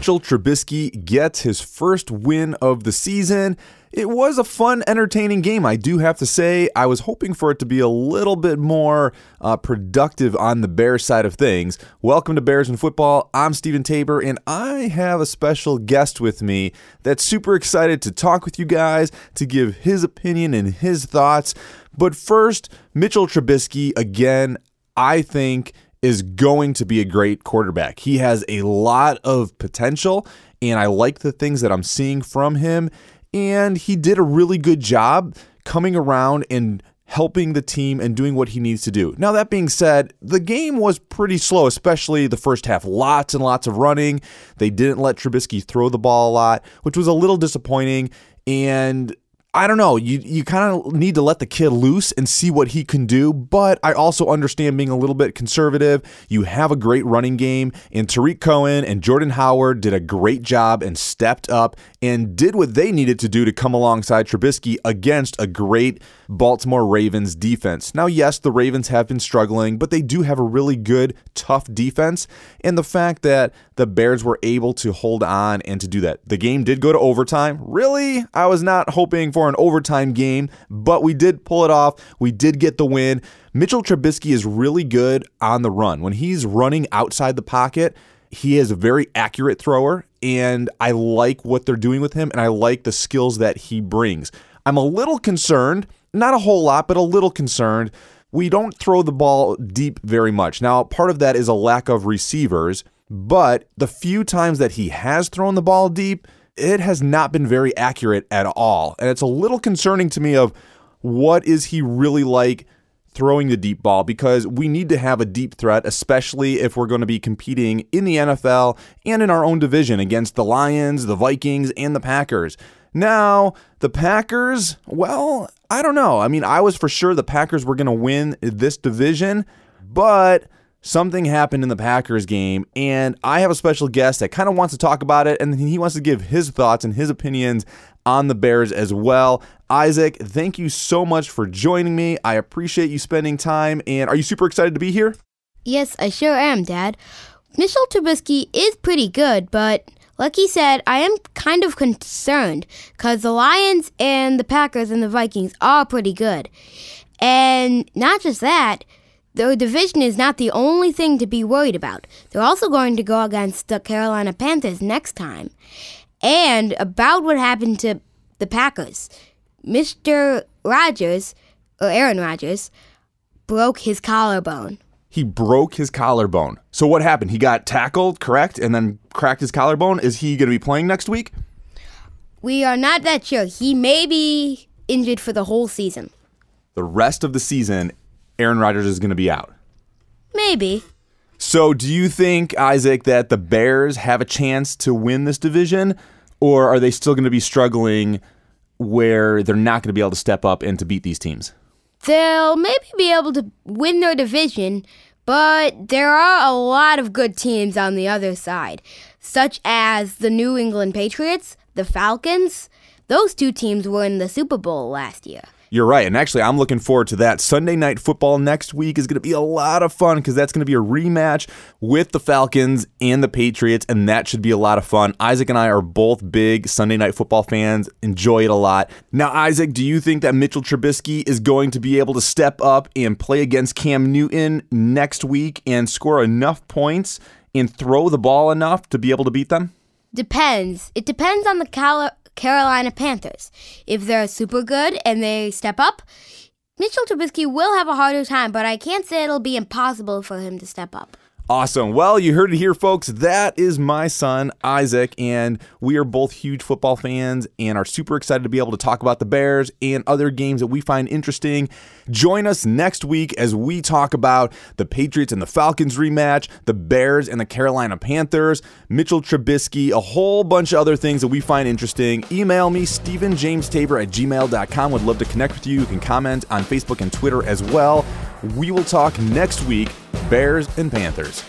Mitchell Trubisky gets his first win of the season. It was a fun, entertaining game. I do have to say, I was hoping for it to be a little bit more uh, productive on the Bears side of things. Welcome to Bears and Football. I'm Stephen Tabor, and I have a special guest with me that's super excited to talk with you guys, to give his opinion and his thoughts. But first, Mitchell Trubisky, again, I think is going to be a great quarterback. He has a lot of potential, and I like the things that I'm seeing from him and he did a really good job coming around and helping the team and doing what he needs to do. Now, that being said, the game was pretty slow, especially the first half. Lots and lots of running. They didn't let Trubisky throw the ball a lot, which was a little disappointing. And I don't know. You you kind of need to let the kid loose and see what he can do, but I also understand being a little bit conservative. You have a great running game, and Tarik Cohen and Jordan Howard did a great job and stepped up and did what they needed to do to come alongside Trubisky against a great Baltimore Ravens defense. Now, yes, the Ravens have been struggling, but they do have a really good, tough defense, and the fact that the Bears were able to hold on and to do that. The game did go to overtime. Really, I was not hoping for for an overtime game, but we did pull it off. We did get the win. Mitchell Trubisky is really good on the run. When he's running outside the pocket, he is a very accurate thrower, and I like what they're doing with him, and I like the skills that he brings. I'm a little concerned, not a whole lot, but a little concerned. We don't throw the ball deep very much. Now, part of that is a lack of receivers, but the few times that he has thrown the ball deep, it has not been very accurate at all. And it's a little concerning to me of what is he really like throwing the deep ball because we need to have a deep threat, especially if we're going to be competing in the NFL and in our own division against the Lions, the Vikings, and the Packers. Now, the Packers, well, I don't know. I mean, I was for sure the Packers were going to win this division, but something happened in the Packers game, and I have a special guest that kind of wants to talk about it, and he wants to give his thoughts and his opinions on the Bears as well. Isaac, thank you so much for joining me. I appreciate you spending time, and are you super excited to be here? Yes, I sure am, Dad. Mitchell Trubisky is pretty good, but like he said, I am kind of concerned because the Lions and the Packers and the Vikings are pretty good. And not just that, their division is not the only thing to be worried about. They're also going to go against the Carolina Panthers next time. And about what happened to the Packers, Mr. Rodgers, or Aaron Rodgers, broke his collarbone. He broke his collarbone. So what happened? He got tackled, correct, and then cracked his collarbone. Is he going to be playing next week? We are not that sure. He may be injured for the whole season. The rest of the season, Aaron Rodgers is going to be out. Maybe. So, do you think, Isaac, that the Bears have a chance to win this division, or are they still going to be struggling where they're not going to be able to step up and to beat these teams? They'll maybe be able to win their division, but there are a lot of good teams on the other side, such as the New England Patriots, the Falcons. Those two teams were in the Super Bowl last year. You're right. And actually, I'm looking forward to that. Sunday night football next week is going to be a lot of fun because that's going to be a rematch with the Falcons and the Patriots, and that should be a lot of fun. Isaac and I are both big Sunday night football fans, enjoy it a lot. Now, Isaac, do you think that Mitchell Trubisky is going to be able to step up and play against Cam Newton next week and score enough points and throw the ball enough to be able to beat them? Depends. It depends on the caliber Carolina Panthers. If they're super good and they step up, Mitchell Trubisky will have a harder time, but I can't say it'll be impossible for him to step up. Awesome. Well, you heard it here, folks. That is my son, Isaac, and we are both huge football fans and are super excited to be able to talk about the Bears and other games that we find interesting. Join us next week as we talk about the Patriots and the Falcons rematch, the Bears and the Carolina Panthers, Mitchell Trubisky, a whole bunch of other things that we find interesting. Email me, StephenJamesTabor at gmail.com. Would love to connect with you. You can comment on Facebook and Twitter as well. We will talk next week Bears and Panthers.